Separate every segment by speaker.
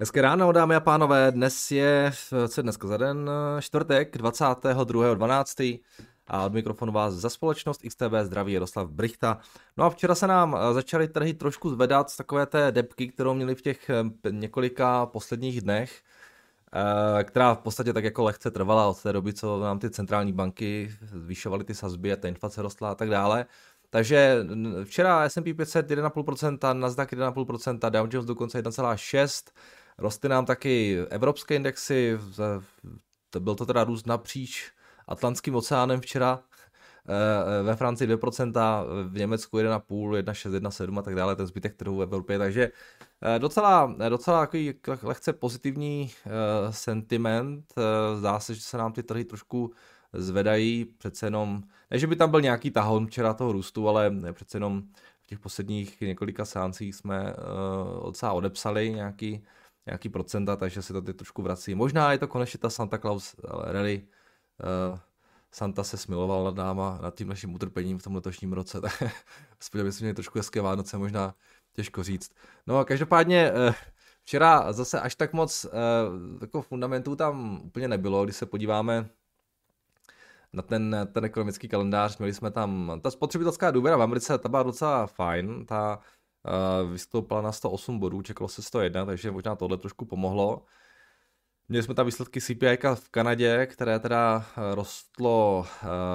Speaker 1: Hezké ráno, dámy a pánové. Dnes je, co je dneska za den? Čtvrtek, 22.12. A od mikrofonu vás za společnost XTB zdraví Jaroslav Brichta. No a včera se nám začaly trhy trošku zvedat z takové té depky, kterou měli v těch eh, několika posledních dnech, eh, která v podstatě tak jako lehce trvala od té doby, co nám ty centrální banky zvyšovaly ty sazby a ta inflace rostla a tak dále. Takže včera S&P 500 1,5%, Nasdaq 1,5%, Dow Jones dokonce 1,6%, Rostly nám taky evropské indexy, to byl to teda růst napříč Atlantským oceánem včera, eh, ve Francii 2%, v Německu 1,5, 1,6, 1,7 a tak dále, ten zbytek trhu v Evropě, takže eh, docela, docela takový lehce pozitivní eh, sentiment, zdá se, že se nám ty trhy trošku zvedají, přece jenom, ne, že by tam byl nějaký tahon včera toho růstu, ale přece jenom v těch posledních několika seancích jsme docela odepsali nějaký nějaký procenta, takže se to teď trošku vrací. Možná je to konečně ta Santa Claus rally. Uh, Santa se smiloval nad náma, nad tím naším utrpením v tom letošním roce, aspoň jsme měli trošku hezké Vánoce, možná těžko říct. No a každopádně uh, včera zase až tak moc uh, jako fundamentů tam úplně nebylo, když se podíváme na ten, ten ekonomický kalendář, měli jsme tam, ta spotřebitelská důvěra v Americe, ta byla docela fajn, ta vystoupila na 108 bodů, čekalo se 101, takže možná tohle trošku pomohlo. Měli jsme tam výsledky CPI v Kanadě, které teda eh, rostlo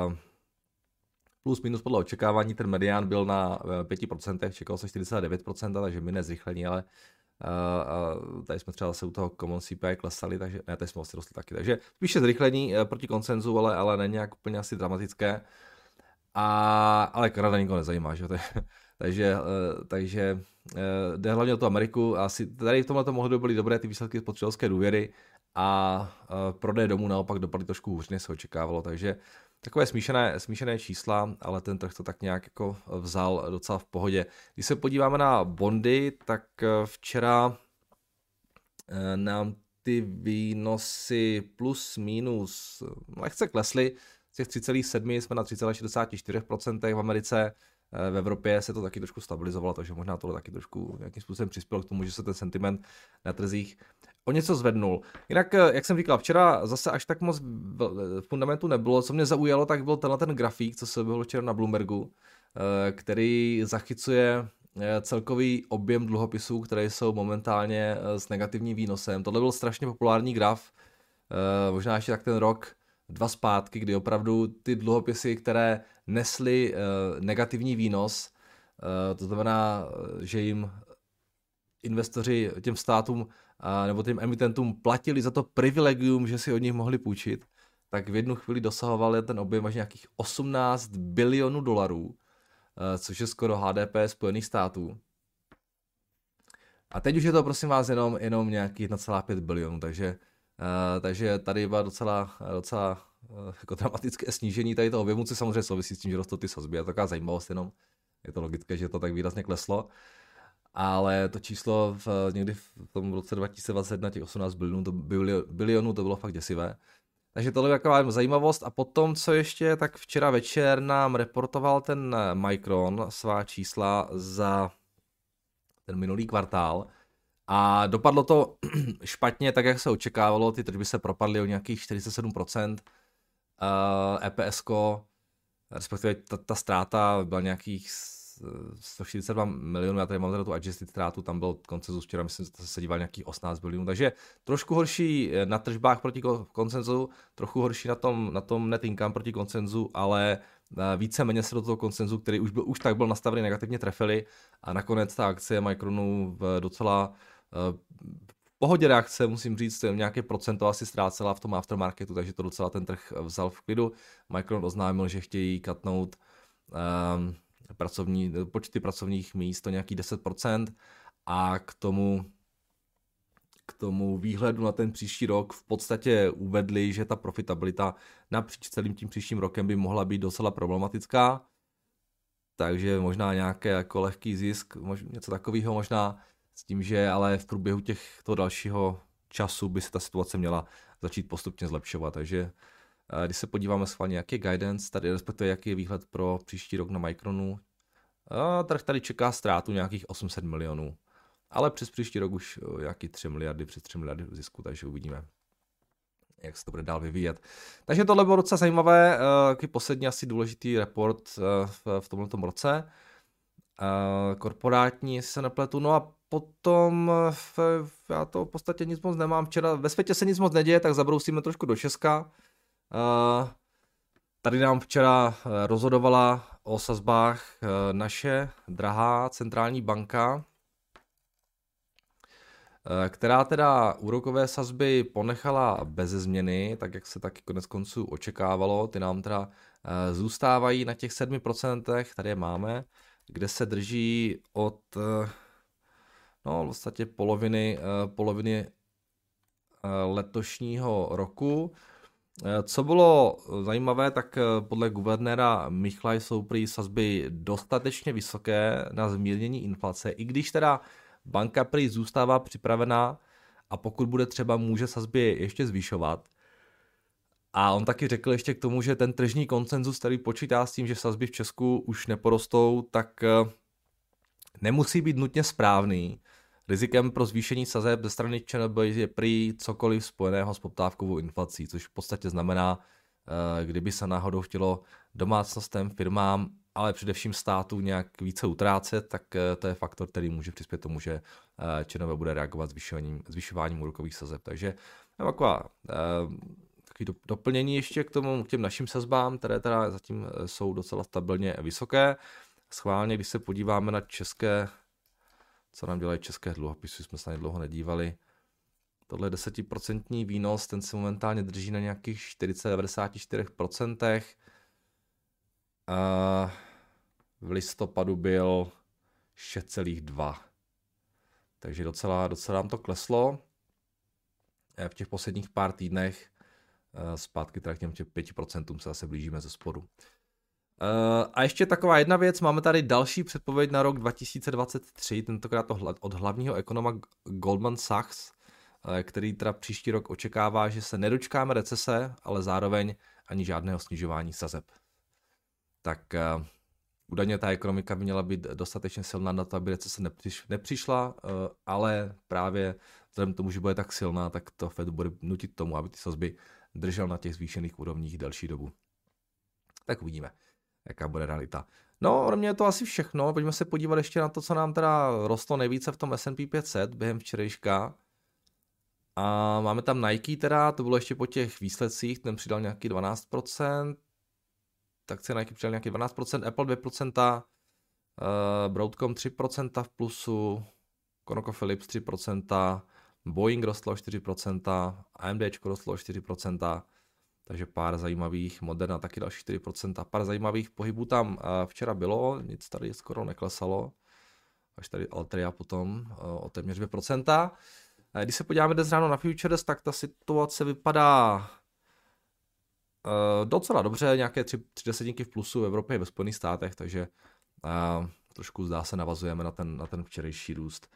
Speaker 1: uh, plus minus podle očekávání, ten medián byl na 5%, čekalo se 49%, takže my nezrychlení, ale tady jsme třeba zase u toho Common CPI klesali, takže ne, tady jsme vlastně rostli taky, takže spíše zrychlení proti koncenzu, ale, ale není nějak úplně asi dramatické. A, ale Kanada nikoho nezajímá, že to je, takže, eh, takže eh, jde hlavně o tu Ameriku. Asi tady v tomhle to mohly být dobré ty výsledky spotřebitelské důvěry a eh, prodej domů naopak dopadly trošku hůř, než se očekávalo, takže takové smíšené, smíšené čísla, ale ten trh to tak nějak jako vzal docela v pohodě. Když se podíváme na bondy, tak včera nám ty výnosy plus minus lehce klesly. Z těch 3,7 jsme na 3,64% v Americe, v Evropě se to taky trošku stabilizovalo, takže možná tohle taky trošku nějakým způsobem přispělo k tomu, že se ten sentiment na trzích o něco zvednul. Jinak, eh, jak jsem říkal, včera zase až tak moc fundamentu nebylo. Co mě zaujalo, tak byl tenhle ten grafík, co se byl včera na Bloombergu, eh, který zachycuje celkový objem dluhopisů, které jsou momentálně s negativním výnosem. Tohle byl strašně populární graf, možná ještě tak ten rok dva zpátky, kdy opravdu ty dluhopisy, které nesly uh, negativní výnos, uh, to znamená, eh, že jim investoři těm státům nebo těm emitentům platili za to privilegium, že si od nich mohli půjčit, tak v jednu chvíli dosahoval ten objem až nějakých 18 bilionů dolarů, což je skoro HDP Spojených států. A teď už je to prosím vás jenom, jenom nějakých 1,5 bilionů, takže takže tady byla docela, docela uh, jako dramatické snížení tady toho objemu, co samozřejmě souvisí s tím, že rostou ty sazby. Je to taková zajímavost jenom. Je to logické, že to tak výrazně kleslo. Ale to číslo v, někdy v tom roce 2021 těch 18 bilionů to, bilionů, to bylo fakt děsivé. Takže tohle je taková zajímavost. A potom, co ještě, tak včera večer nám reportoval ten Micron svá čísla za ten minulý kvartál. A dopadlo to špatně, tak jak se očekávalo, ty tržby se propadly o nějakých 47%, uh, EPS, respektive ta, ta ztráta byla nějakých 142 milionů, já tady mám teda tu adjusted ztrátu, tam byl koncenzus včera, myslím, že se díval nějakých 18 milionů, takže trošku horší na tržbách proti koncenzu, trochu horší na tom, na tom net income proti koncenzu, ale eh, víceméně se do toho koncenzu, který už, byl, už tak byl nastavený, negativně trefili. A nakonec ta akcie Micronu v docela v pohodě reakce, musím říct, nějaké procento asi ztrácela v tom aftermarketu, takže to docela ten trh vzal v klidu. Micron oznámil, že chtějí katnout um, pracovní, počty pracovních míst to nějaký 10% a k tomu k tomu výhledu na ten příští rok v podstatě uvedli, že ta profitabilita napříč celým tím příštím rokem by mohla být docela problematická. Takže možná nějaký jako lehký zisk, něco takového možná s tím, že ale v průběhu těch dalšího času by se ta situace měla začít postupně zlepšovat. Takže eh, když se podíváme schválně, jaký je guidance, tady respektive jaký je výhled pro příští rok na Micronu, trh tady čeká ztrátu nějakých 800 milionů. ale přes příští rok už nějaký 3 miliardy, přes 3 miliardy zisku, takže uvidíme jak se to bude dál vyvíjet. Takže tohle bylo docela zajímavé, uh, poslední asi důležitý report v, tomto roce. Korporátní, se nepletu. No a potom v, já to v podstatě nic moc nemám. Včera ve světě se nic moc neděje, tak zabrousíme trošku do Česka. Uh, tady nám včera rozhodovala o sazbách naše drahá centrální banka, Eh, která teda úrokové sazby ponechala bez změny, tak jak se taky konec konců očekávalo. Ty nám teda eh, zůstávají na těch 7%, tady je máme, kde se drží od eh, no, v podstatě poloviny, poloviny letošního roku. Co bylo zajímavé, tak podle guvernéra Michla jsou prý sazby dostatečně vysoké na zmírnění inflace, i když teda banka prý zůstává připravená a pokud bude třeba, může sazby ještě zvyšovat. A on taky řekl ještě k tomu, že ten tržní koncenzus, který počítá s tím, že sazby v Česku už neporostou, tak eh, nemusí být nutně správný. Rizikem pro zvýšení sazeb ze strany ČNB je prý cokoliv spojeného s poptávkovou inflací, což v podstatě znamená, eh, kdyby se náhodou chtělo domácnostem, firmám ale především státu nějak více utrácet, tak eh, to je faktor, který může přispět tomu, že eh, ČNB bude reagovat zvyšováním, zvyšováním úrokových sazeb. Takže taková takový doplnění ještě k tomu, k těm našim sazbám, které teda zatím jsou docela stabilně vysoké. Schválně, když se podíváme na české, co nám dělají české dluhopisy, jsme se na ně dlouho nedívali, Tohle 10% výnos, ten se momentálně drží na nějakých 40-94%. Uh, v listopadu byl 6,2. Takže docela, docela nám to kleslo. V těch posledních pár týdnech eh, zpátky teda k těm 5% se zase blížíme ze spodu. Eh, a ještě taková jedna věc, máme tady další předpověď na rok 2023, tentokrát od hlavního ekonoma Goldman Sachs, který teda příští rok očekává, že se nedočkáme recese, ale zároveň ani žádného snižování sazeb. Tak Údajně ta ekonomika by měla být dostatečně silná na to, aby recese nepřiš, nepřišla, eh, ale právě vzhledem k tomu, že bude tak silná, tak to Fed bude nutit tomu, aby ty sazby držel na těch zvýšených úrovních delší dobu. Tak uvidíme, jaká bude realita. No, pro mě je to asi všechno. Pojďme se podívat ještě na to, co nám teda rostlo nejvíce v tom S&P 500 během včerejška. A máme tam Nike teda, to bylo ještě po těch výsledcích, ten přidal nějaký 12%, tak cena Nike přidal nějaký 12%, Apple 2%, uh, Broadcom 3% v plusu, ConocoPhillips 3%, Boeing rostlo 4%, AMD rostlo 4%, takže pár zajímavých, Moderna taky další 4%, pár zajímavých pohybů tam uh, včera bylo, nic tady skoro neklesalo, až tady Altria potom uh, o téměř 2%. Když se podíváme dnes ráno na Futures, tak ta situace vypadá docela dobře, nějaké tři, tři desetinky v plusu v Evropě ve Spojených státech, takže trošku zdá se navazujeme na ten, na ten včerejší růst.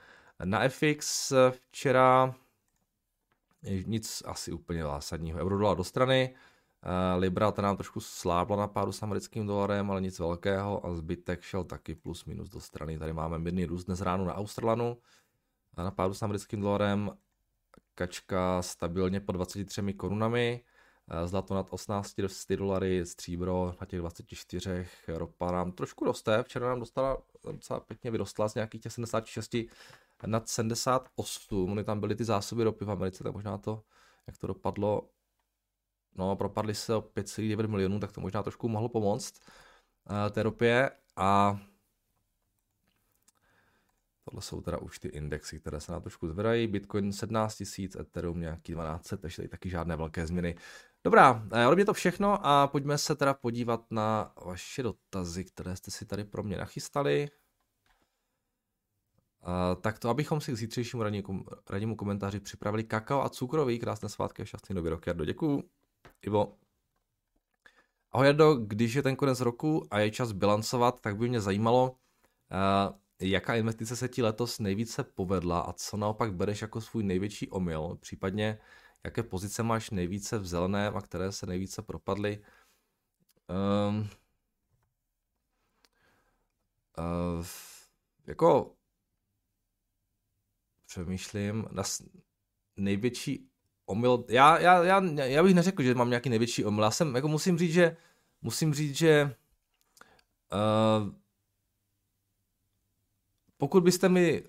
Speaker 1: Na FX včera nic asi úplně zásadního. Euro dolar do strany, uh, Libra ta nám trošku slábla na pádu s americkým dolarem, ale nic velkého a zbytek šel taky plus minus do strany. Tady máme mírný růst dnes ráno na Australanu, na pádu s americkým dolarem, kačka stabilně po 23 korunami, Eh, zlato nad 18 dolary, stříbro na těch 24, ropa nám trošku roste, včera nám dostala docela pěkně vyrostla z nějakých těch 76 nad 78, Ony tam byly ty zásoby ropy v Americe, tak možná to, jak to dopadlo, no propadly se o 5,9 milionů, tak to možná trošku mohlo pomoct uh, té ropě a Tohle jsou teda už ty indexy, které se na trošku zvedají. Bitcoin 17 000, Ethereum nějaký 12, takže tady taky žádné velké změny. Dobrá, eh, ode mě to všechno a pojďme se teda podívat na vaše dotazy, které jste si tady pro mě nachystali. Tak to, abychom si k zítřejšímu rannímu komentáři připravili kakao a cukrový, krásné svátky a šťastný nový rok. Jardo, děkuju. Ivo. Ahoj Jardo, když je ten konec roku a je čas bilancovat, tak by mě zajímalo, uh, jaká investice se ti letos nejvíce povedla a co naopak bereš jako svůj největší omyl, případně jaké pozice máš nejvíce v zeleném a které se nejvíce propadly. Um, uh, jako přemýšlím, na největší omyl, já, já, já, já bych neřekl, že mám nějaký největší omyl, já jsem, jako musím říct, že, musím říct, že uh, pokud byste mi,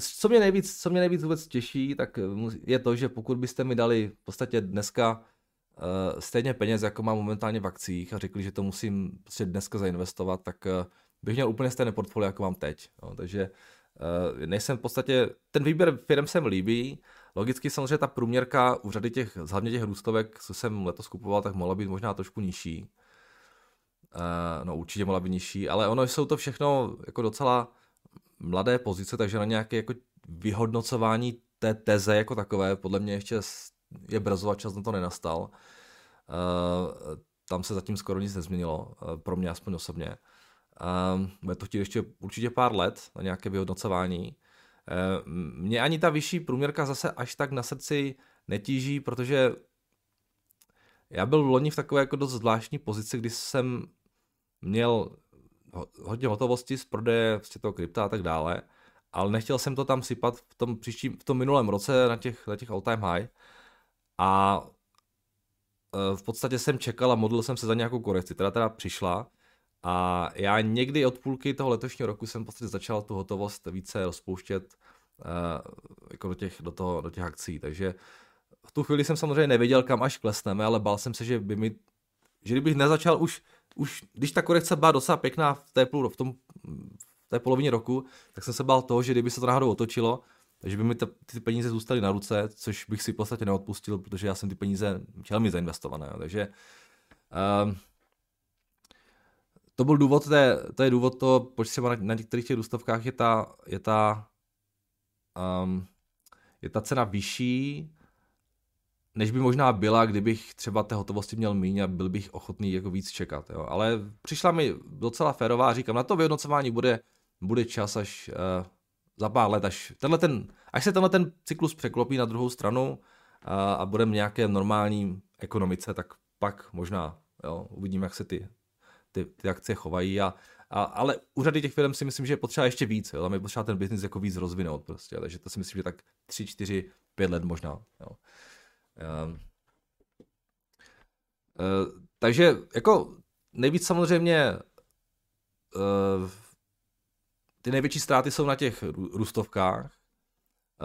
Speaker 1: co mě nejvíc, co mě nejvíc vůbec těší, tak je to, že pokud byste mi dali v podstatě dneska uh, stejně peněz, jako mám momentálně v akcích a řekli, že to musím prostě dneska zainvestovat, tak uh, bych měl úplně stejné portfolio, jako mám teď. No, takže nejsem v podstatě, ten výběr firm se mi líbí, logicky samozřejmě ta průměrka u řady těch, hlavně těch růstovek, co jsem letos kupoval, tak mohla být možná trošku nižší. Uh, no určitě mohla být nižší, ale ono jsou to všechno jako docela mladé pozice, takže na nějaké jako vyhodnocování té teze jako takové, podle mě ještě je brzo a čas na to nenastal. Uh, tam se zatím skoro nic nezměnilo, pro mě aspoň osobně. Uh, bude to chtít ještě určitě pár let na nějaké vyhodnocování. Uh, mě ani ta vyšší průměrka zase až tak na srdci netíží, protože já byl v loni v takové jako dost zvláštní pozici, kdy jsem měl hodně hotovosti z prodeje vlastně toho krypta a tak dále, ale nechtěl jsem to tam sypat v tom příštím, v tom minulém roce na těch, na těch all time high a e, v podstatě jsem čekal a modlil jsem se za nějakou korekci, teda teda přišla a já někdy od půlky toho letošního roku jsem podstatě začal tu hotovost více rozpouštět uh, jako do těch, do, toho, do těch akcí, takže v tu chvíli jsem samozřejmě nevěděl, kam až klesneme, ale bál jsem se, že by mi, že kdybych nezačal už už když ta korekce byla docela pěkná v té, půl, v tom, v té polovině roku, tak jsem se bál toho, že kdyby se to náhodou otočilo, takže by mi ta, ty peníze zůstaly na ruce, což bych si v podstatě neodpustil, protože já jsem ty peníze chtěl mi zainvestované. Takže um, to byl důvod, to je, to je důvod toho, proč třeba na, na některých těch růstovkách je ta, je ta, um, je ta cena vyšší, než by možná byla, kdybych třeba té hotovosti měl míň a byl bych ochotný jako víc čekat. Jo. Ale přišla mi docela férová, říkám, na to vyhodnocování bude, bude čas až uh, za pár let, až, tenhle ten, až se tenhle ten cyklus překlopí na druhou stranu uh, a budeme nějaké normální ekonomice, tak pak možná jo, uvidíme, jak se ty, ty, ty akcie chovají. A, a, ale u řady těch firm si myslím, že je potřeba ještě víc. Jo. Tam je potřeba ten biznis jako víc rozvinout. Prostě, takže to si myslím, že tak 3, 4, 5 let možná. Jo. Uh, uh, takže jako nejvíc samozřejmě uh, ty největší ztráty jsou na těch růstovkách.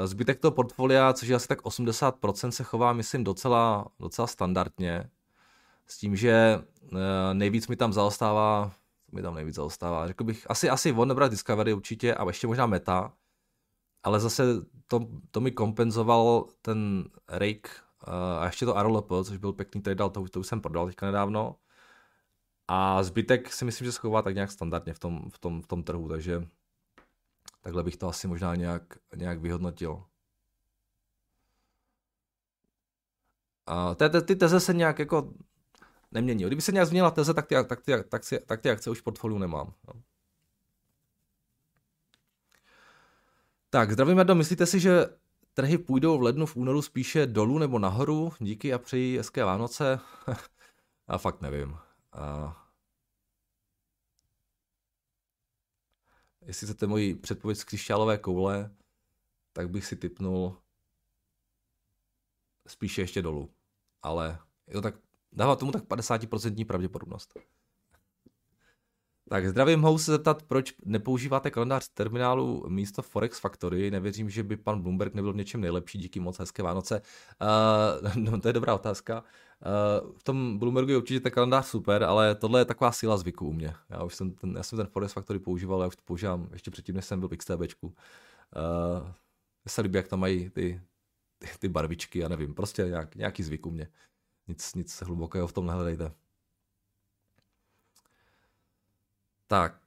Speaker 1: Zbytek toho portfolia, což je asi tak 80%, se chová, myslím, docela, docela standardně. S tím, že nejvíc mi tam zaostává, mi tam nejvíc zaostává, řekl bych, asi, asi Warner Discovery určitě a ještě možná Meta, ale zase to, to mi kompenzoval ten rake a ještě to RLP, což byl pěkný trade, to, to už jsem prodal teďka nedávno. A zbytek si myslím, že se chová tak nějak standardně v tom, v tom, v tom trhu, takže takhle bych to asi možná nějak, nějak vyhodnotil. A ty, ty teze se nějak jako nemění. Kdyby se nějak změnila teze, tak ty, tak ty, tak ty, tak ty akce už v portfoliu nemám. No. Tak, zdravím Jardo, myslíte si, že trhy půjdou v lednu, v únoru spíše dolů nebo nahoru. Díky a přeji hezké Vánoce. a fakt nevím. A... Jestli chcete moji předpověď z křišťálové koule, tak bych si typnul spíše ještě dolů. Ale jo, tak dává tomu tak 50% pravděpodobnost. Tak zdravím, mohu se zeptat, proč nepoužíváte kalendář terminálu místo Forex Factory? Nevěřím, že by pan Bloomberg nebyl v něčem nejlepší, díky moc hezké Vánoce. Uh, no, to je dobrá otázka. Uh, v tom Bloombergu je určitě ten kalendář super, ale tohle je taková síla zvyku u mě. Já už jsem ten, já jsem ten Forex Factory používal, já už to používám ještě předtím, než jsem byl v XTBčku. Uh, se líbí, jak tam mají ty, ty, ty barvičky, já nevím, prostě nějak, nějaký zvyk u mě. Nic, nic hlubokého v tom nehledejte. Tak.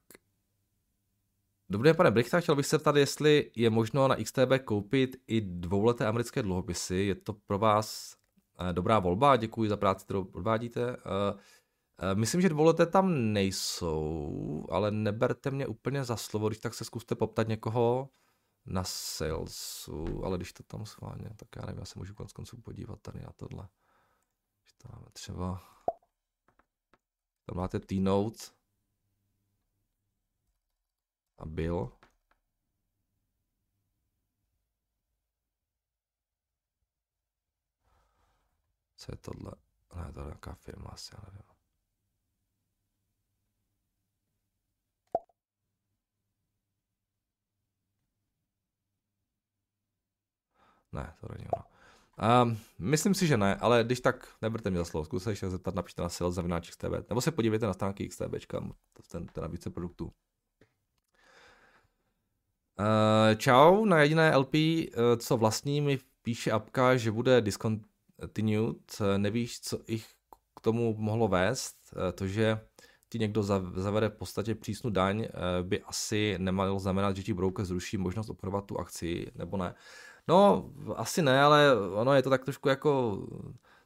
Speaker 1: Dobrý pane Brichta, chtěl bych se ptat, jestli je možno na XTB koupit i dvouleté americké dluhopisy. Je to pro vás eh, dobrá volba, děkuji za práci, kterou odvádíte. Eh, eh, myslím, že dvouleté tam nejsou, ale neberte mě úplně za slovo, když tak se zkuste poptat někoho na salesu, ale když to tam schválně, tak já nevím, já se můžu konec konců podívat tady na tohle. Tam třeba... Tam máte T-Note. A Bill. Co je tohle? Ne, to je nějaká firma asi, ale nevím. Ne, to není ono. Um, myslím si, že ne, ale když tak neberte mě za slovo, zkuste se zeptat, napište na sales XTB, nebo se podívejte na stránky XTB, ten, ten více produktů. Uh, čau, na jediné LP, uh, eh, co vlastní, mi píše apka, že bude discontinued. Uh, nevíš, co jich k tomu mohlo vést? Uh, to, že ti někdo zavede v podstatě přísnou daň, by asi nemalo znamenat, že ti broker zruší možnost obchodovat tu akci, nebo ne. No, asi ne, ale ono je to tak trošku jako,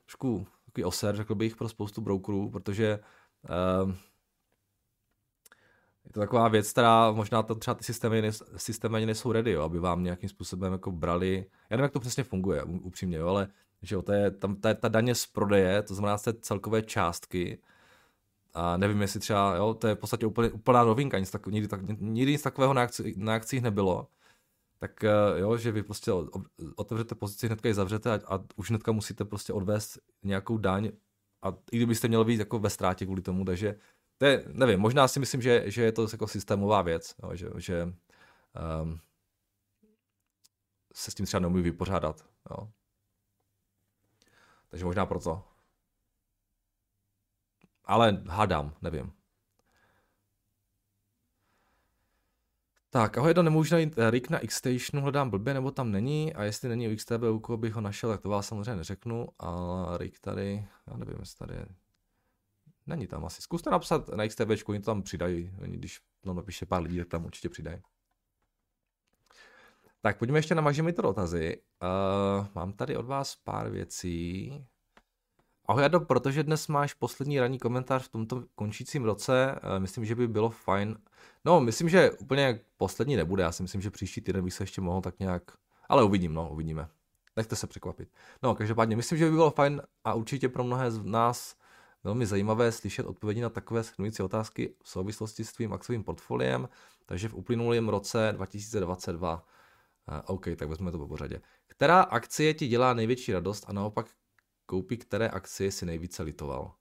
Speaker 1: trošku takový oser, řekl bych, pro spoustu brokerů, protože uh, je to taková věc, která možná to třeba ty systémy, systémy ani nejsou ready, jo, aby vám nějakým způsobem jako brali, já nevím, jak to přesně funguje, upřímně, jo, ale že jo, to je, tam, ta, ta daně z prodeje, to znamená z té celkové částky, a nevím, jestli třeba, jo, to je v podstatě úplně, úplná novinka, nic, tak, nikdy, tak, nikdy nic takového na, akci, na akcích nebylo, tak eh, jo, že vy prostě otevřete pozici, hnedka ji zavřete a, a už hnedka musíte prostě odvést nějakou daň a i kdybyste měli být jako ve ztrátě kvůli tomu, takže to je, nevím, možná si myslím, že, že je to jako systémová věc, jo, že, že um, se s tím třeba neumí vypořádat. Jo. Takže možná proto. Ale hádám, nevím. Tak, ahoj, to nemůžu najít eh, Rick na Xstationu, hledám blbě, nebo tam není, a jestli není u XTB, u koho bych ho našel, tak to vás samozřejmě neřeknu, a Rick tady, já nevím, jestli tady je. Není tam asi. Zkuste napsat na XTB, oni to tam přidají, oni když no, napíše pár lidí, tak tam určitě přidají. Tak pojďme ještě na mi to dotazy. Uh, mám tady od vás pár věcí. Ahoj Jado, protože dnes máš poslední ranní komentář v tomto končícím roce, uh, myslím, že by bylo fajn. No, myslím, že úplně poslední nebude, já si myslím, že příští týden bych se ještě mohl tak nějak, ale uvidím, no, uvidíme. Nechte se překvapit. No, každopádně myslím, že by bylo fajn a určitě pro mnohé z nás velmi zajímavé slyšet odpovědi na takové shrnující otázky v souvislosti s tvým akciovým portfoliem, takže v uplynulém roce 2022 uh, OK, tak vezmeme to po pořadě. Která akcie ti dělá největší radost a naopak koupí které akcie si nejvíce litoval?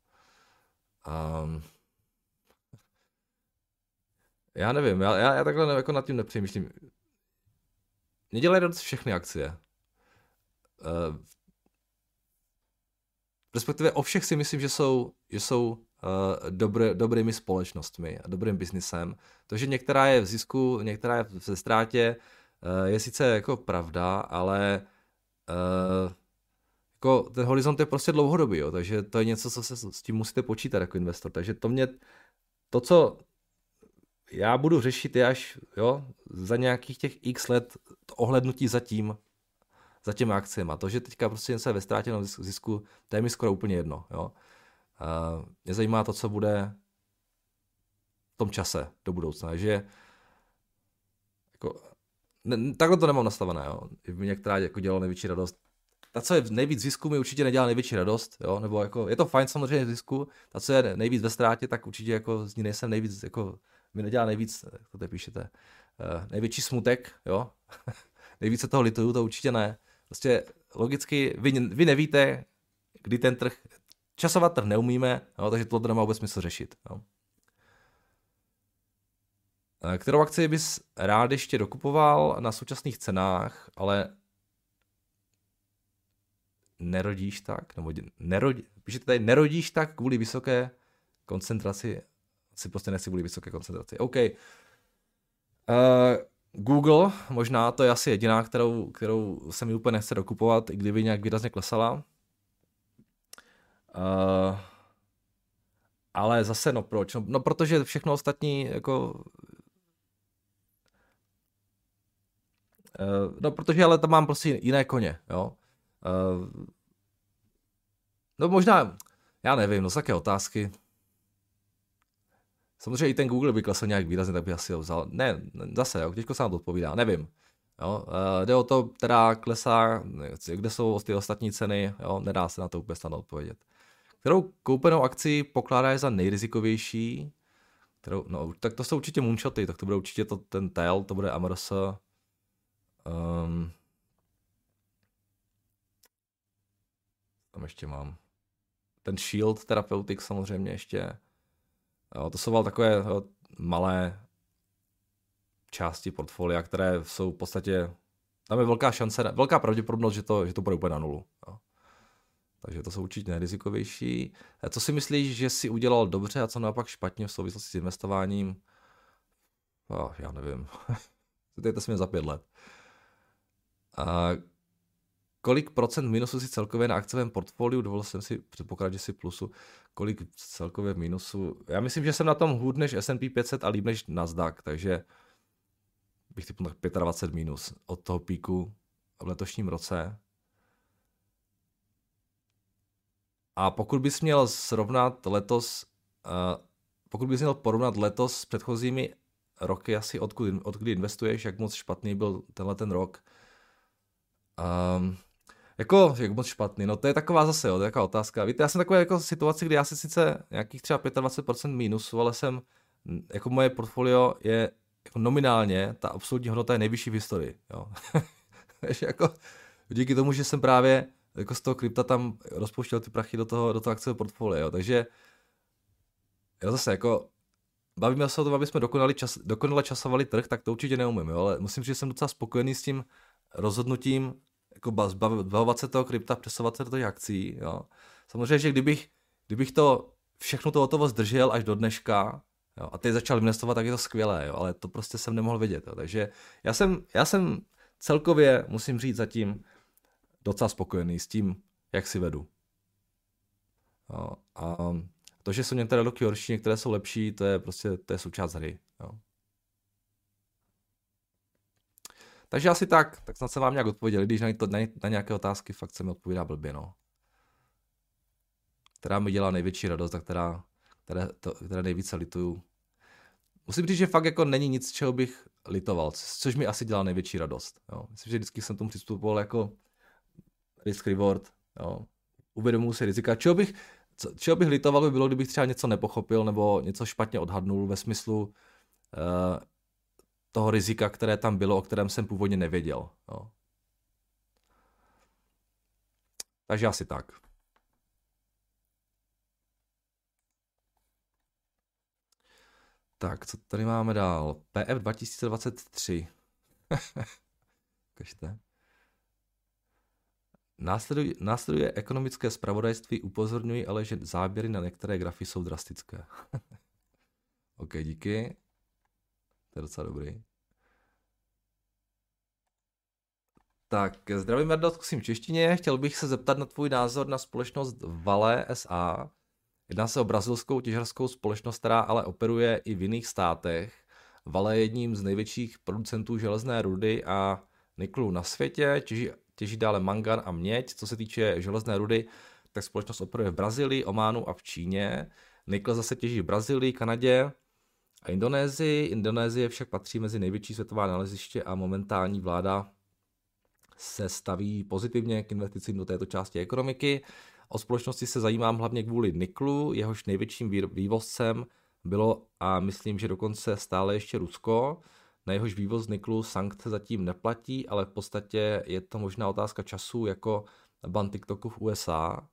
Speaker 1: Um, já nevím, já, já, já takhle jako nad tím nepřemýšlím. Mě dělají radost všechny akcie. Uh, respektive o všech si myslím, že jsou, že jsou uh, dobré, dobrými společnostmi a dobrým biznisem. To, že některá je v zisku, některá je ve ztrátě, uh, je sice jako pravda, ale uh, jako ten horizont je prostě dlouhodobý, jo, takže to je něco, co se s tím musíte počítat jako investor. Takže to mě, to, co já budu řešit, je až jo, za nějakých těch x let ohlednutí za tím, za akcemi. To, že teďka prostě něco je ve ztrátě na zisku, to je mi skoro úplně jedno. Jo. Uh, mě zajímá to, co bude v tom čase do budoucna. Že jako, ne, takhle to nemám nastavené. Jo. Mi některá jako dělalo největší radost. Ta, co je nejvíc zisku, mi určitě nedělá největší radost, jo? nebo jako, je to fajn samozřejmě v zisku, ta, co je nejvíc ve ztrátě, tak určitě jako z ní nejsem nejvíc, jako, mi nedělá nejvíc, jak to tady píšete, uh, největší smutek, jo, nejvíce toho lituju, to určitě ne. Prostě logicky vy, vy nevíte, kdy ten trh, časovat trh neumíme, jo, takže tohle nemá vůbec smysl řešit. Jo. Eh, kterou akci bys rád ještě dokupoval na současných cenách, ale nerodíš tak, nebo nerodí, píšete tady, nerodíš tak kvůli vysoké koncentraci, si prostě nechci kvůli vysoké koncentraci. OK. Uh, Google, možná to je asi jediná, kterou, kterou se mi úplně nechce dokupovat, i kdyby nějak výrazně klesala. Uh, ale zase, no proč? No, no protože všechno ostatní, jako... Uh, no protože ale tam mám prostě jiné koně, jo. Uh, no možná, já nevím, no také otázky. Samozřejmě i ten Google by klesl nějak výrazně, tak by asi ho vzal. Ne, zase, jo, těžko se nám to odpovídá, nevím. Jo, uh, jde o to, která klesá, kde jsou ty ostatní ceny, jo, nedá se na to úplně snadno odpovědět. Kterou koupenou akci pokládáš za nejrizikovější? Kterou, no, tak to jsou určitě moonshoty, tak to bude určitě to, ten tail, to bude Amros. Um, tam ještě mám. ten Shield Therapeutics samozřejmě ještě. Jo, to jsou takové jo, malé části portfolia, které jsou v podstatě, tam je velká šance, velká pravděpodobnost, že to, že to bude úplně na nulu. Jo. Takže to jsou určitě nejrizikovější. Co si myslíš, že si udělal dobře a co naopak špatně v souvislosti s investováním? Oh, já nevím. Zeptejte se mě za pět let. A kolik procent minusu si celkově na akciovém portfoliu, dovolil jsem si předpokládat, že si plusu, kolik celkově minusu, já myslím, že jsem na tom hůř než S&P 500 a líp než Nasdaq, takže bych typu tak 25 minus od toho píku v letošním roce. A pokud bys měl srovnat letos, uh, pokud bys měl porovnat letos s předchozími roky, asi odkud, odkdy investuješ, jak moc špatný byl tenhle ten rok, um, jako, jak moc špatný, no to je taková zase, jo, to je taková otázka. Víte, já jsem takové jako situaci, kdy já si sice nějakých třeba 25% mínusu, ale jsem, jako moje portfolio je jako nominálně, ta absolutní hodnota je nejvyšší v historii, jo. Jako díky tomu, že jsem právě jako z toho krypta tam rozpouštěl ty prachy do toho, do toho akciového portfolia, jo. takže já zase jako bavíme se o tom, aby jsme dokonali čas, dokonale časovali trh, tak to určitě neumím, jo, ale musím říct, že jsem docela spokojený s tím rozhodnutím jako zbavovat se toho krypta, přesovat se do těch akcí. Jo. Samozřejmě, že kdybych, kdybych to všechno to hotovo zdržel až do dneška, jo, a teď začal investovat, tak je to skvělé, jo, ale to prostě jsem nemohl vědět. Jo. Takže já jsem, já jsem celkově, musím říct zatím, docela spokojený s tím, jak si vedu. Jo. A to, že jsou některé roky horší, některé jsou lepší, to je prostě to je součást hry. Jo. Takže asi tak, tak snad jsem vám nějak odpověděl, když na, to, na, na nějaké otázky fakt se mi odpovídá blbě, no. Která mi dělá největší radost a která, které, to, které nejvíce lituju. Musím říct, že fakt jako není nic, čeho bych litoval, což mi asi dělá největší radost. Jo. Myslím, že vždycky jsem tomu přistupoval jako risk reward. Jo. Uvědomuji si rizika. Čeho bych, co, čeho bych litoval by bylo, kdybych třeba něco nepochopil nebo něco špatně odhadnul ve smyslu, uh, toho rizika, které tam bylo, o kterém jsem původně nevěděl. Jo. Takže asi tak. Tak, co tady máme dál? PF 2023. Kažte. Následuje, následuje ekonomické spravodajství, upozorňuji ale, že záběry na některé grafy jsou drastické. OK, díky. To je docela dobrý. Tak, zdravím Jardo, zkusím češtině. Chtěl bych se zeptat na tvůj názor na společnost Vale SA. Jedná se o brazilskou těžařskou společnost, která ale operuje i v jiných státech. Vale je jedním z největších producentů železné rudy a niklu na světě, těží, těží dále mangan a měď. Co se týče železné rudy, tak společnost operuje v Brazílii, Ománu a v Číně. Nikl zase těží v Brazílii, Kanadě, a Indonésii. Indonésie však patří mezi největší světová naleziště a momentální vláda se staví pozitivně k investicím do této části ekonomiky. O společnosti se zajímám hlavně kvůli niklu, jehož největším vývozcem bylo a myslím, že dokonce stále ještě Rusko. Na jehož vývoz niklu sankce zatím neplatí, ale v podstatě je to možná otázka času jako ban TikToku v USA.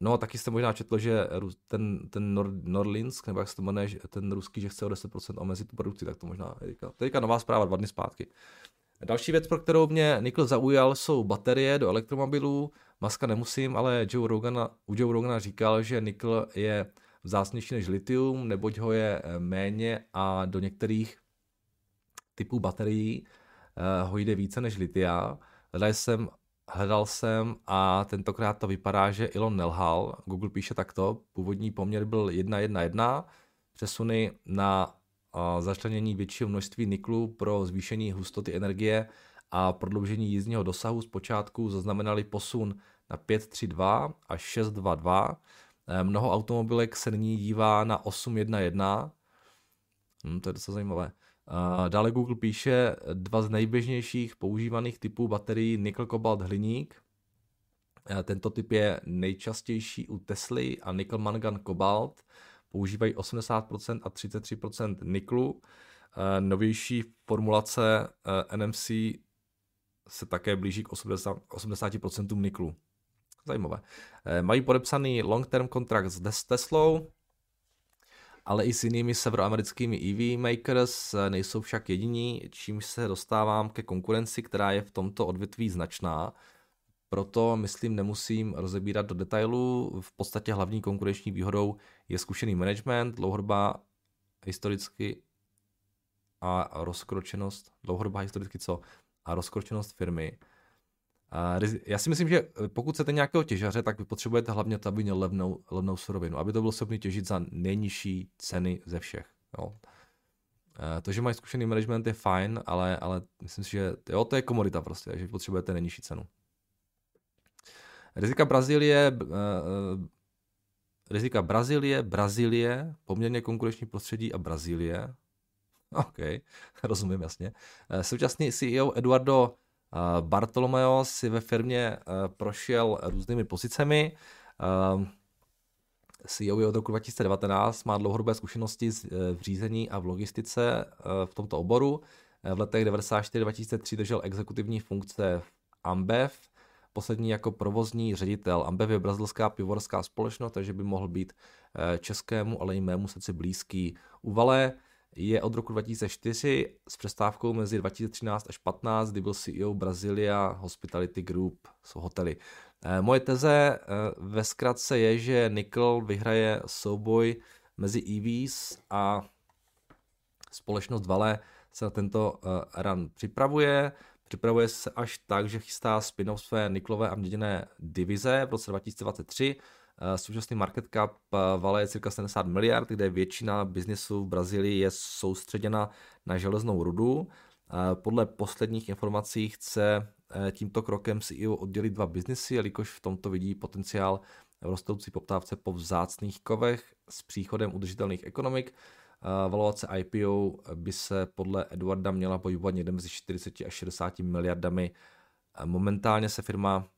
Speaker 1: No taky jste možná četl, že ten, ten Nor, Norlinsk, nebo jak se to jmenuje, ten ruský, že chce o 10% omezit tu produkci, tak to možná je teďka, nová zpráva dva dny zpátky. Další věc, pro kterou mě Nikl zaujal, jsou baterie do elektromobilů. Maska nemusím, ale Joe Rogana, u Joe Rogana říkal, že nikl je vzácnější než litium, neboť ho je eh, méně a do některých typů baterií uh, ho jde více než litia. Hledal jsem hledal jsem a tentokrát to vypadá, že Elon nelhal. Google píše takto, původní poměr byl 1.1.1, přesuny na začlenění většího množství niklu pro zvýšení hustoty energie a prodloužení jízdního dosahu zpočátku zaznamenali posun na 532 až 622. Eh, mnoho automobilek se nyní dívá na 811. Hmm, to je docela zajímavé. Dále Google píše dva z nejběžnějších používaných typů baterií nikl, kobalt, hliník. Eh, tento typ je nejčastější u Tesly a nikl, mangan, kobalt používají 80% a 33% niklu. Eh, novější formulace eh, NMC se také blíží k 80%, 80% niklu. Zajímavé. Mají podepsaný long-term kontrakt s Teslou, ale i s jinými severoamerickými EV makers, nejsou však jediní, čímž se dostávám ke konkurenci, která je v tomto odvětví značná. Proto, myslím, nemusím rozebírat do detailů. V podstatě hlavní konkurenční výhodou je zkušený management, dlouhodobá historicky a rozkročenost, dlouhodobá historicky co? A rozkročenost firmy. Já si myslím, že pokud chcete nějakého těžaře, tak vy potřebujete hlavně to, aby měl levnou, levnou surovinu, aby to byl schopný těžit za nejnižší ceny ze všech. Jo. To, že mají zkušený management je fajn, ale, ale myslím si, že jo, to je komodita prostě, že potřebujete nejnižší cenu. Rizika Brazílie, uh, rizika Brazílie, Brazílie, poměrně konkurenční prostředí a Brazílie. OK, rozumím jasně. Současný CEO Eduardo Bartolomeo si ve firmě prošel různými pozicemi. CEO je od roku 2019, má dlouhodobé zkušenosti v řízení a v logistice v tomto oboru. V letech 1994-2003 držel exekutivní funkce v Ambev, poslední jako provozní ředitel. Ambev je brazilská pivovarská společnost, takže by mohl být eh, českému, ale i mému srdci blízký. Uvale je od roku 2004 s přestávkou mezi 2013 až 15, kdy byl CEO Brasilia Hospitality Group, jsou hotely. Eh, moje teze eh, ve zkratce je, že Nickel vyhraje souboj mezi EVs a společnost Vale se na tento run připravuje. Připravuje se až tak, že chystá spin-off své niklové a měděné divize v roce 2023. Eh, současný market cap eh, Vale je cirka 70 miliard, kde většina biznesu v Brazílii je soustředěna na železnou rudu. Eh, podle posledních informací chce tímto krokem CEO oddělit dva biznesy, jelikož v tomto vidí potenciál v rostoucí poptávce po vzácných kovech s příchodem udržitelných ekonomik Valuace IPO by se podle Eduarda měla pohybovat někde mezi 40 až 60 miliardami. Momentálně se firma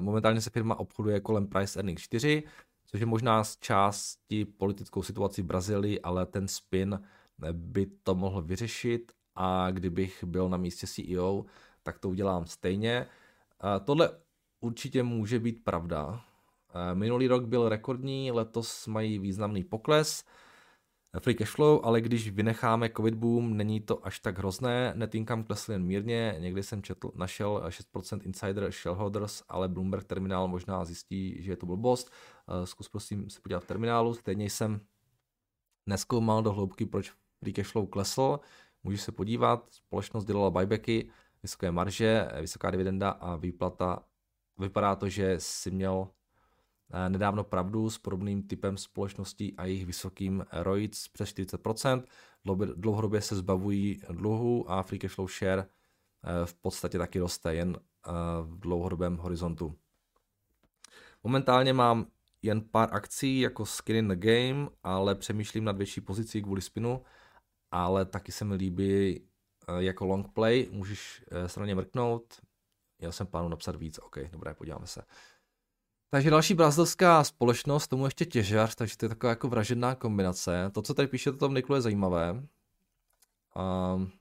Speaker 1: momentálně se firma obchoduje kolem price earnings 4, což je možná z části politickou situací v Brazílii, ale ten spin by to mohl vyřešit a kdybych byl na místě CEO, tak to udělám stejně. Tohle určitě může být pravda, Eh, minulý rok byl rekordní, letos mají významný pokles. Eh, free cash flow, ale když vynecháme covid boom, není to až tak hrozné. Net income klesl jen mírně, někdy jsem četl, našel 6% insider shareholders, ale Bloomberg terminál možná zjistí, že je to blbost. Eh, zkus prosím se podívat v terminálu, stejně jsem neskoumal do hloubky, proč free cash flow klesl. Můžeš se podívat, společnost dělala buybacky, vysoké marže, vysoká dividenda a výplata. Vypadá to, že si měl Eh, nedávno pravdu s podobným typem společností a jejich vysokým ROIC přes 40%. Dlouhodobě se zbavují dluhu a free cash flow share eh, v podstatě taky roste jen eh, v dlouhodobém horizontu. Momentálně mám jen pár akcí jako skin in the game, ale přemýšlím nad větší pozicí kvůli spinu, ale taky se mi líbí jako long play, můžeš se na ně mrknout, já jsem plánu napsat víc, ok, dobré, podíváme se. Takže další brazilská společnost, tomu ještě těžař, takže to je taková jako vražedná kombinace. To, co tady píšete tom Niklu, je zajímavé. Um,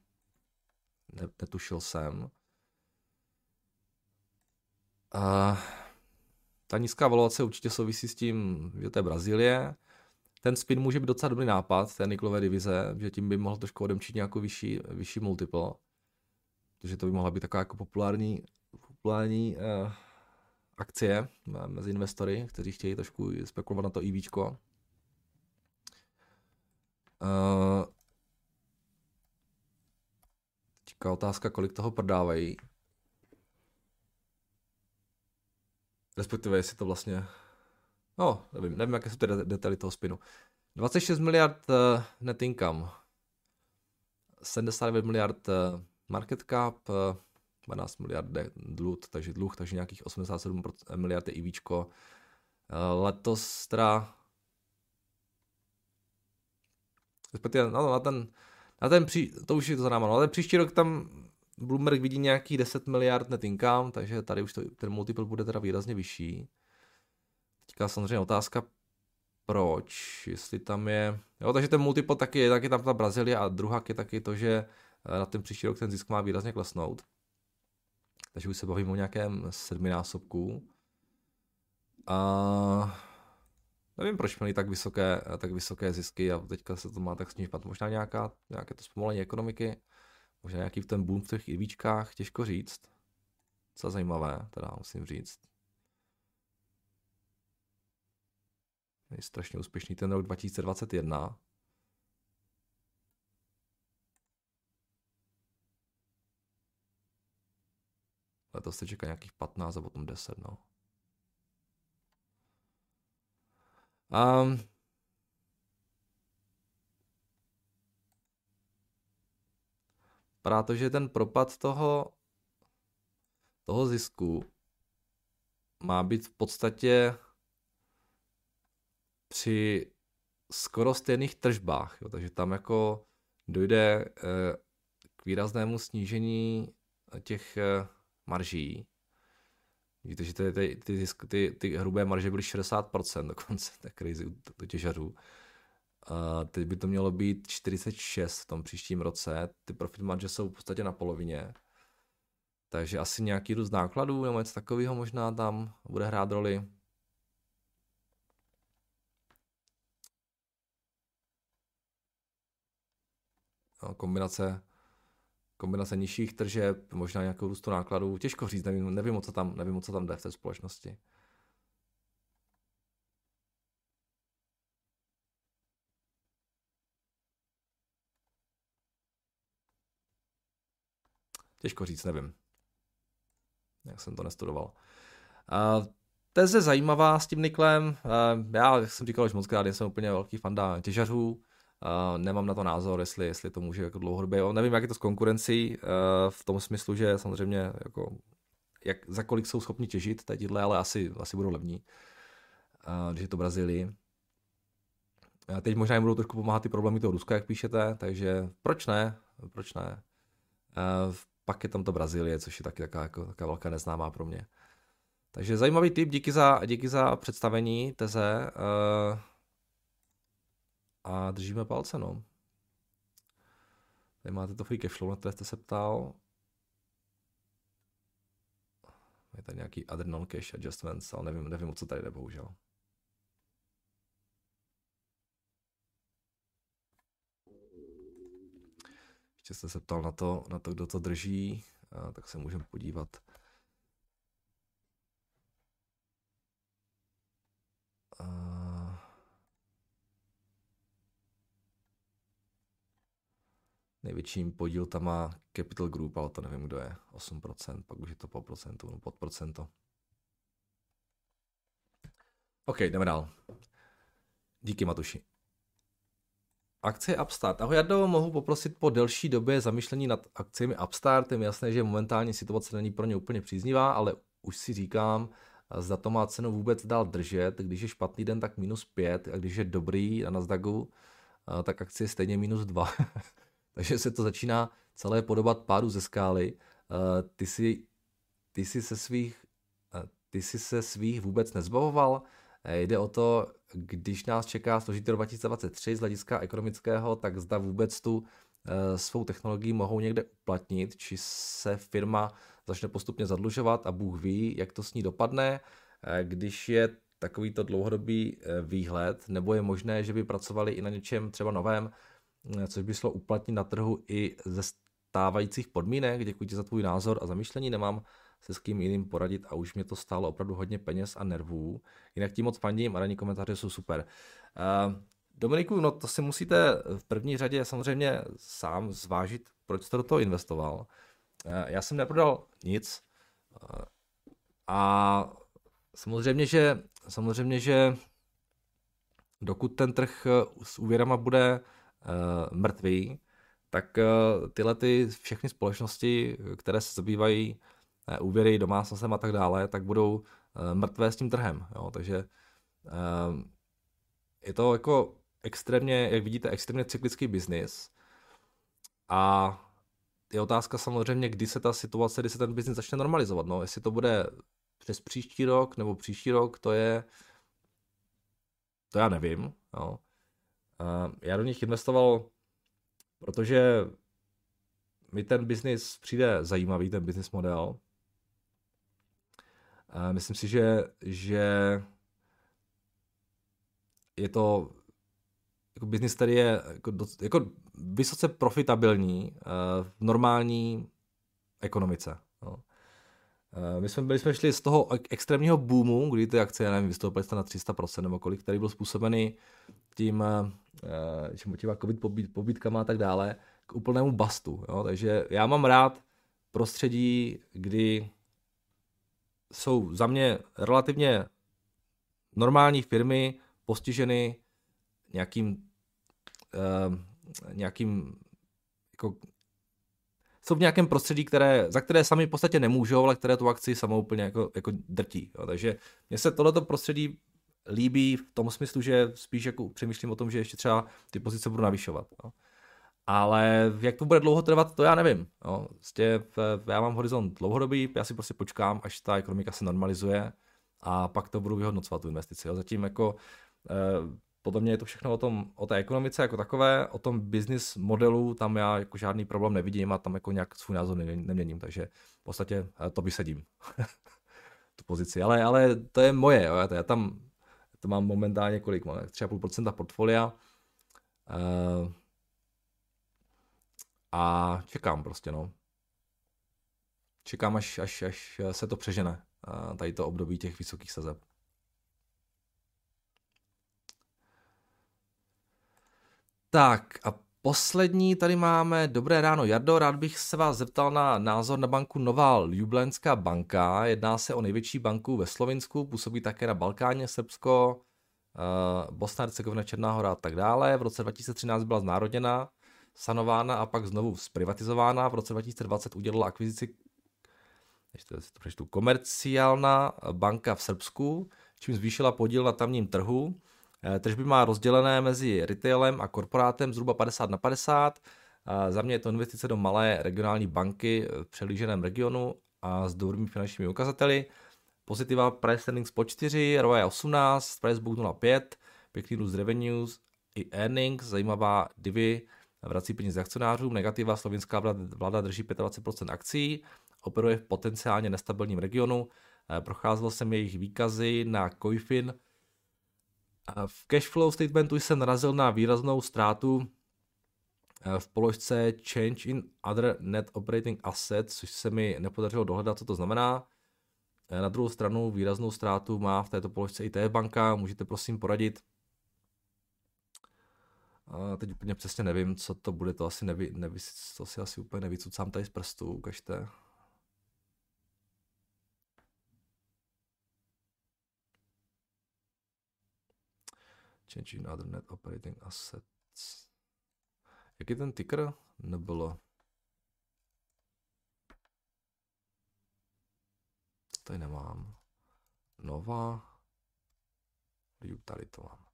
Speaker 1: ne, netušil jsem. Uh, ta nízká valuace určitě souvisí s tím, že to je Brazílie. Ten spin může být docela dobrý nápad, té Niklové divize, že tím by mohl trošku odemčit nějakou vyšší, vyšší multiple. Takže to by mohla být taková jako populární, populární uh, akcie mezi investory, kteří chtějí trošku spekulovat na to EVčko. Uh, teďka otázka, kolik toho prodávají. Respektive, jestli to vlastně... No, nevím, nevím, jaké jsou ty detaily toho spinu. 26 miliard uh, net income. 79 miliard uh, market cap, uh, 12 miliard dluh, takže dluh, takže nějakých 87 miliard je IVčko. Eh, letos teda respektive no, na ten, na ten pří, to už je to za náma, no, ale příští rok tam Bloomberg vidí nějaký 10 miliard net income, takže tady už to, ten multiple bude teda výrazně vyšší. Teďka samozřejmě otázka, proč, jestli tam je, jo, takže ten multiple taky je, taky tam ta Brazílie a druhá je taky to, že eh, na ten příští rok ten zisk má výrazně klesnout. Takže už se bavím o nějakém sedminásobku. A nevím, proč měli tak vysoké, tak vysoké zisky a teďka se to má tak snižovat. Možná nějaká, nějaké to zpomalení ekonomiky, možná nějaký ten boom v těch IVčkách, těžko říct. Co zajímavé, teda musím říct. Je strašně úspěšný ten rok 2021. Letos se čeká nějakých 15 a potom 10, no. Um, protože ten propad toho, toho zisku má být v podstatě při skoro stejných tržbách, jo, takže tam jako dojde eh, k výraznému snížení těch eh, marží. Víte, že ty, ty, ty, ty, ty hrubé marže byly 60% dokonce, tak crazy u těžařů. Uh, teď by to mělo být 46 v tom příštím roce. Ty profit marže jsou v podstatě na polovině. Takže asi nějaký růst nákladů nebo něco takového možná tam bude hrát roli. No, kombinace kombinace nižších tržeb, možná nějakou růstu nákladů, těžko říct, nevím, nevím, co tam, nevím, co tam jde v té společnosti. Těžko říct, nevím. Jak jsem to nestudoval. Uh, teze zajímavá s tím Niklem. Uh, já, jak jsem říkal už moc krát, jsem úplně velký fanda těžařů. Uh, nemám na to názor, jestli, jestli to může jako dlouhodobě. Nevím, jak je to s konkurencí, uh, v tom smyslu, že samozřejmě jako, jak, za kolik jsou schopni těžit teď ale asi, asi budou levní, uh, když je to Brazílii. A teď možná jim budou trošku pomáhat ty problémy toho Ruska, jak píšete, takže proč ne? Proč ne? Uh, pak je tam to Brazílie, což je taky taková, jako, taková velká neznámá pro mě. Takže zajímavý tip, díky za, díky za představení teze. Uh, a držíme palce, no. Tady máte to free cashflow, na které jste se ptal. Je tady nějaký other non-cash adjustments, ale nevím, nevím, o co tady jde, bohužel. Ještě jste se ptal na to, na to kdo to drží, tak se můžeme podívat. Největším podíl tam má Capital Group, ale to nevím, kdo je. 8%, pak už je to po procentu, no pod procento. OK, jdeme dál. Díky, Matuši. Akcie Upstart. Ahoj, Jardo, mohu poprosit po delší době zamýšlení nad akcemi Upstart. Je jasné, že momentálně situace není pro ně úplně příznivá, ale už si říkám, zda to má cenu vůbec dál držet. Když je špatný den, tak minus 5, a když je dobrý na Nasdaqu, tak akcie stejně minus 2. Takže se to začíná celé podobat pádu ze skály. Eh, ty si, ty si se svých eh, ty si se svých vůbec nezbavoval. Eh, jde o to, když nás čeká složitý rok 2023 z hlediska ekonomického, tak zda vůbec tu svou technologii mohou někde uplatnit, či se firma začne postupně zadlužovat a Bůh ví, jak to s ní dopadne, když je takovýto dlouhodobý výhled, nebo je možné, že by pracovali i na něčem třeba novém, což by šlo uplatnit na trhu i ze stávajících podmínek. Děkuji ti za tvůj názor a zamýšlení. Nemám se s kým jiným poradit a už mě to stálo opravdu hodně peněz a nervů. Jinak tím moc fandím a ranní komentáře jsou super. Uh, Dominiku, no to si musíte v první řadě samozřejmě sám zvážit, proč jste do toho investoval. Uh, já jsem neprodal nic a samozřejmě, že, samozřejmě, že dokud ten trh s úvěrama bude mrtví, tak uh, tyhle ty všechny společnosti, které se zabývají uh, úvěry domácnostem a tak dále, tak budou mrtvé s tím trhem. Jo? Takže je to jako extrémně, jak vidíte, extrémně cyklický biznis a je otázka samozřejmě, kdy se ta situace, kdy se ten biznis začne normalizovat. No, jestli to bude přes příští rok nebo příští rok, to je, to já nevím. Jo. Já do nich investoval, protože mi ten biznis přijde zajímavý, ten business model. Myslím si, že, že je to jako biznis, který je jako, doc, jako vysoce profitabilní uh, v normální ekonomice. No. Uh, my jsme byli jsme šli z toho extrémního boomu, kdy ty akcie, nevím, vystoupily na 300% nebo kolik, který byl způsobený tím, uh, těma covid pobytkama a tak dále, k úplnému bastu. Jo? Takže já mám rád prostředí, kdy jsou za mě relativně normální firmy postiženy nějakým uh, nějakým jako jsou v nějakém prostředí, které, za které sami v podstatě nemůžou, ale které tu akci samou úplně jako, jako drtí. Jo. Takže mně se tohleto prostředí líbí v tom smyslu, že spíš jako přemýšlím o tom, že ještě třeba ty pozice budu navyšovat. Jo. Ale jak to bude dlouho trvat, to já nevím. Jo. Prostě já mám horizont dlouhodobý, já si prostě počkám, až ta ekonomika se normalizuje a pak to budu vyhodnocovat tu investici. Jo. Zatím jako eh, podle mě je to všechno o, tom, o té ekonomice jako takové, o tom business modelu, tam já jako žádný problém nevidím a tam jako nějak svůj názor neměním, takže v podstatě eh, to vysedím, tu pozici. Ale, ale to je moje, jo, já tam to mám momentálně kolik, mám 3,5% portfolia uh, a čekám prostě, no. Čekám, až, až, až se to přežene, uh, tady to období těch vysokých sazeb. Tak a poslední tady máme Dobré ráno Jardo, rád bych se vás zeptal na názor na banku Nová Ljublenská banka. Jedná se o největší banku ve Slovinsku, působí také na Balkáně, Srbsko, uh, Bosna, Hercegovina, Černá hora a tak dále. V roce 2013 byla znárodněna, sanována a pak znovu zprivatizována. V roce 2020 udělala akvizici ještě to přečtu, komerciálna banka v Srbsku, čím zvýšila podíl na tamním trhu. Eh, tržby má rozdělené mezi retailem a korporátem zhruba 50 na 50. Eh, za mě je to investice do malé regionální banky v přelíženém regionu a s dobrými finančními ukazateli. Pozitiva price earnings po 4, ROE 18, price book 0,5, pěkný růst revenues i earnings, zajímavá divy, vrací peníze akcionářům, negativa slovinská vláda drží 25% akcí, operuje v potenciálně nestabilním regionu, eh, procházel jsem jejich výkazy na Coifin, v cashflow statementu jsem narazil na výraznou ztrátu eh, v položce Change in Other Net Operating Assets, což se mi nepodařilo dohledat, co to znamená. Eh, na druhou stranu výraznou ztrátu má v této položce i TF banka, můžete prosím poradit. A teď úplně přesně nevím, co to bude, to asi neví, neví to si asi úplně nevycucám tady z prstu, ukažte. Changing other net operating assets. Jak je ten ticker? Nebylo. Tady nemám. Nová. Tady to mám.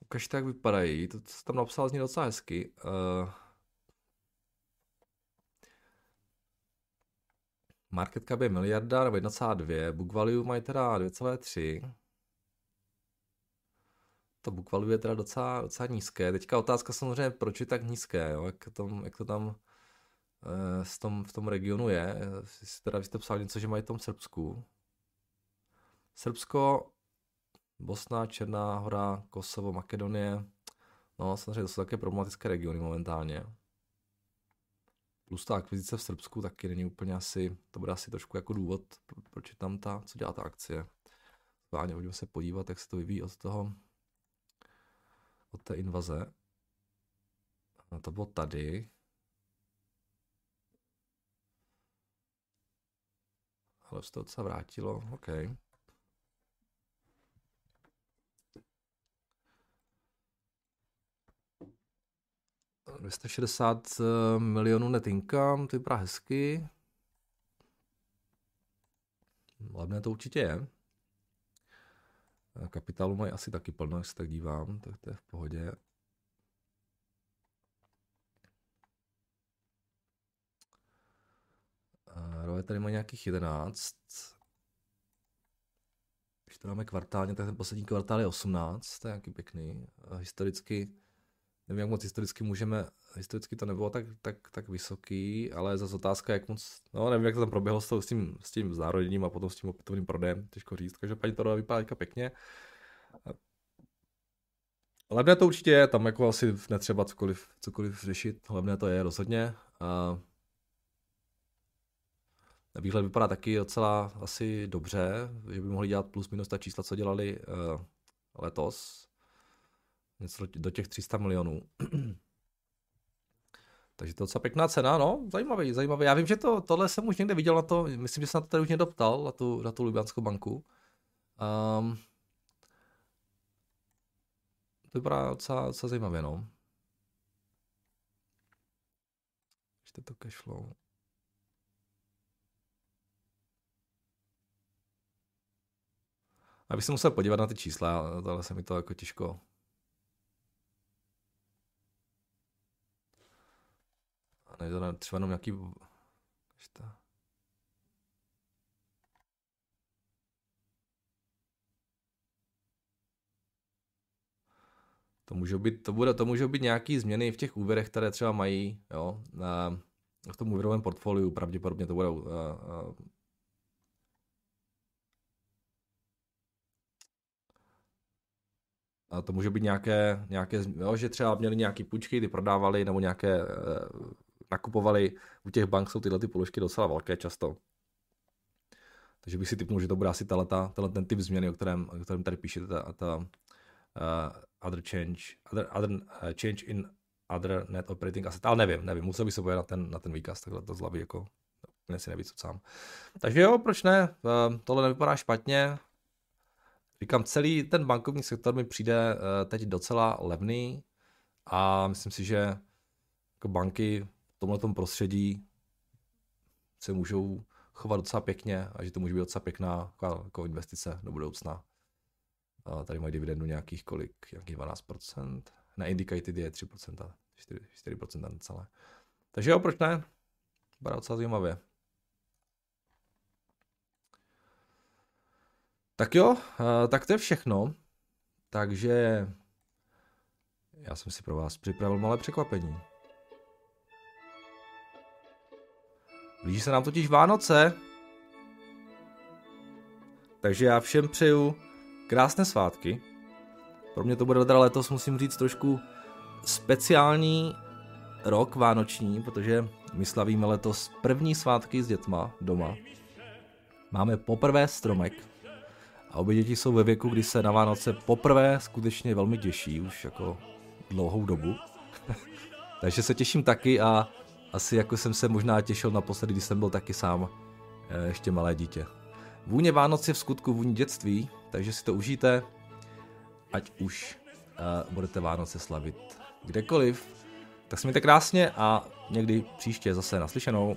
Speaker 1: Ukažte, jak vypadají. To, co tam napsal, zní docela hezky. Uh, Market cap je miliarda nebo 1,2, book value mají teda 2,3. To book value je teda docela, docela nízké. Teďka otázka samozřejmě, proč je tak nízké, jo? Jak, to, jak to tam eh, v, tom, v tom regionu je. Jestli teda vy jste psal něco, že mají v tom Srbsku. Srbsko, Bosna, Černá hora, Kosovo, Makedonie. No, samozřejmě to jsou také problematické regiony momentálně. Plus ta akvizice v Srbsku taky není úplně asi, to bude asi trošku jako důvod, proč je tam ta, co dělá ta akcie. Váně, pojďme se podívat, jak se to vyvíjí od toho, od té invaze. A to bylo tady. Ale se to docela vrátilo, OK. 260 eh, milionů net income, to vypadá hezky. Levné to určitě je. Kapitálu mají asi taky plno, jestli tak dívám, tak to je v pohodě. Roje tady má nějakých 11. to dáme kvartálně, tak ten poslední kvartál je 18, to je nějaký pěkný. Historicky, nevím, jak moc historicky můžeme, historicky to nebylo tak, tak, tak vysoký, ale zase otázka, jak moc, no nevím, jak to tam proběhlo s, tím, s tím znárodněním a potom s tím opětovným prodejem, těžko říct. paní to vypadá pěkně. Levné to určitě je, tam jako asi netřeba cokoliv, cokoliv řešit, levné to je rozhodně. A výhled vypadá taky docela asi dobře, že by mohli dělat plus minus ta čísla, co dělali uh, letos. Něco do těch 300 milionů. Takže to je docela pěkná cena, no, zajímavý, zajímavý. Já vím, že to, tohle jsem už někde viděl na to, myslím, že jsem na to tady už někdo ptal, na tu, na tu Ljubljanskou banku. Um, to vypadá docela, docela zajímavě, no. Ještě to cashflow. Abych se musel podívat na ty čísla, ale se mi to jako těžko... A ne, třeba jenom nějaký... Ještě... To můžou být, to, bude, to můžou být nějaké změny v těch úvěrech, které třeba mají, jo, na, v tom úvěrovém portfoliu, pravděpodobně to budou uh, uh, A to může být nějaké, nějaké jo, že třeba měli nějaké půjčky, ty prodávali, nebo nějaké uh, nakupovali. U těch bank jsou tyhle ty položky docela velké často. Takže bych si typnul, že to bude asi tato, ten typ změny, o kterém, o kterém tady píšete, ta, ta uh, other change, other, other uh, change in other net operating asset, ale nevím, nevím, musel bych se podívat na ten, na ten výkaz, takhle to z hlavy jako úplně si nevíc sám. Takže jo, proč ne, uh, tohle nevypadá špatně, Říkám, celý ten bankovní sektor mi přijde uh, teď docela levný a myslím si, že jako banky tomhle prostředí se můžou chovat docela pěkně a že to může být docela pěkná jako, investice do budoucna. A tady mají dividendu nějakých kolik, nějakých 12%, na indicated je 3%, 4, 4% celé. Takže jo, proč ne? Bude docela zajímavě. Tak jo, tak to je všechno. Takže já jsem si pro vás připravil malé překvapení. Blíží se nám totiž Vánoce. Takže já všem přeju krásné svátky. Pro mě to bude teda letos, musím říct, trošku speciální rok vánoční, protože my slavíme letos první svátky s dětma doma. Máme poprvé stromek, a obě děti jsou ve věku, kdy se na Vánoce poprvé skutečně velmi těší, už jako dlouhou dobu. Takže se těším taky a asi jako jsem se možná těšil naposledy, když jsem byl taky sám eh, ještě malé dítě. Vůně Vánoc je v skutku vůně dětství, takže si to užijte, ať už uh, budete Vánoce slavit kdekoliv. Tak se mějte krásně a někdy příště zase naslyšenou.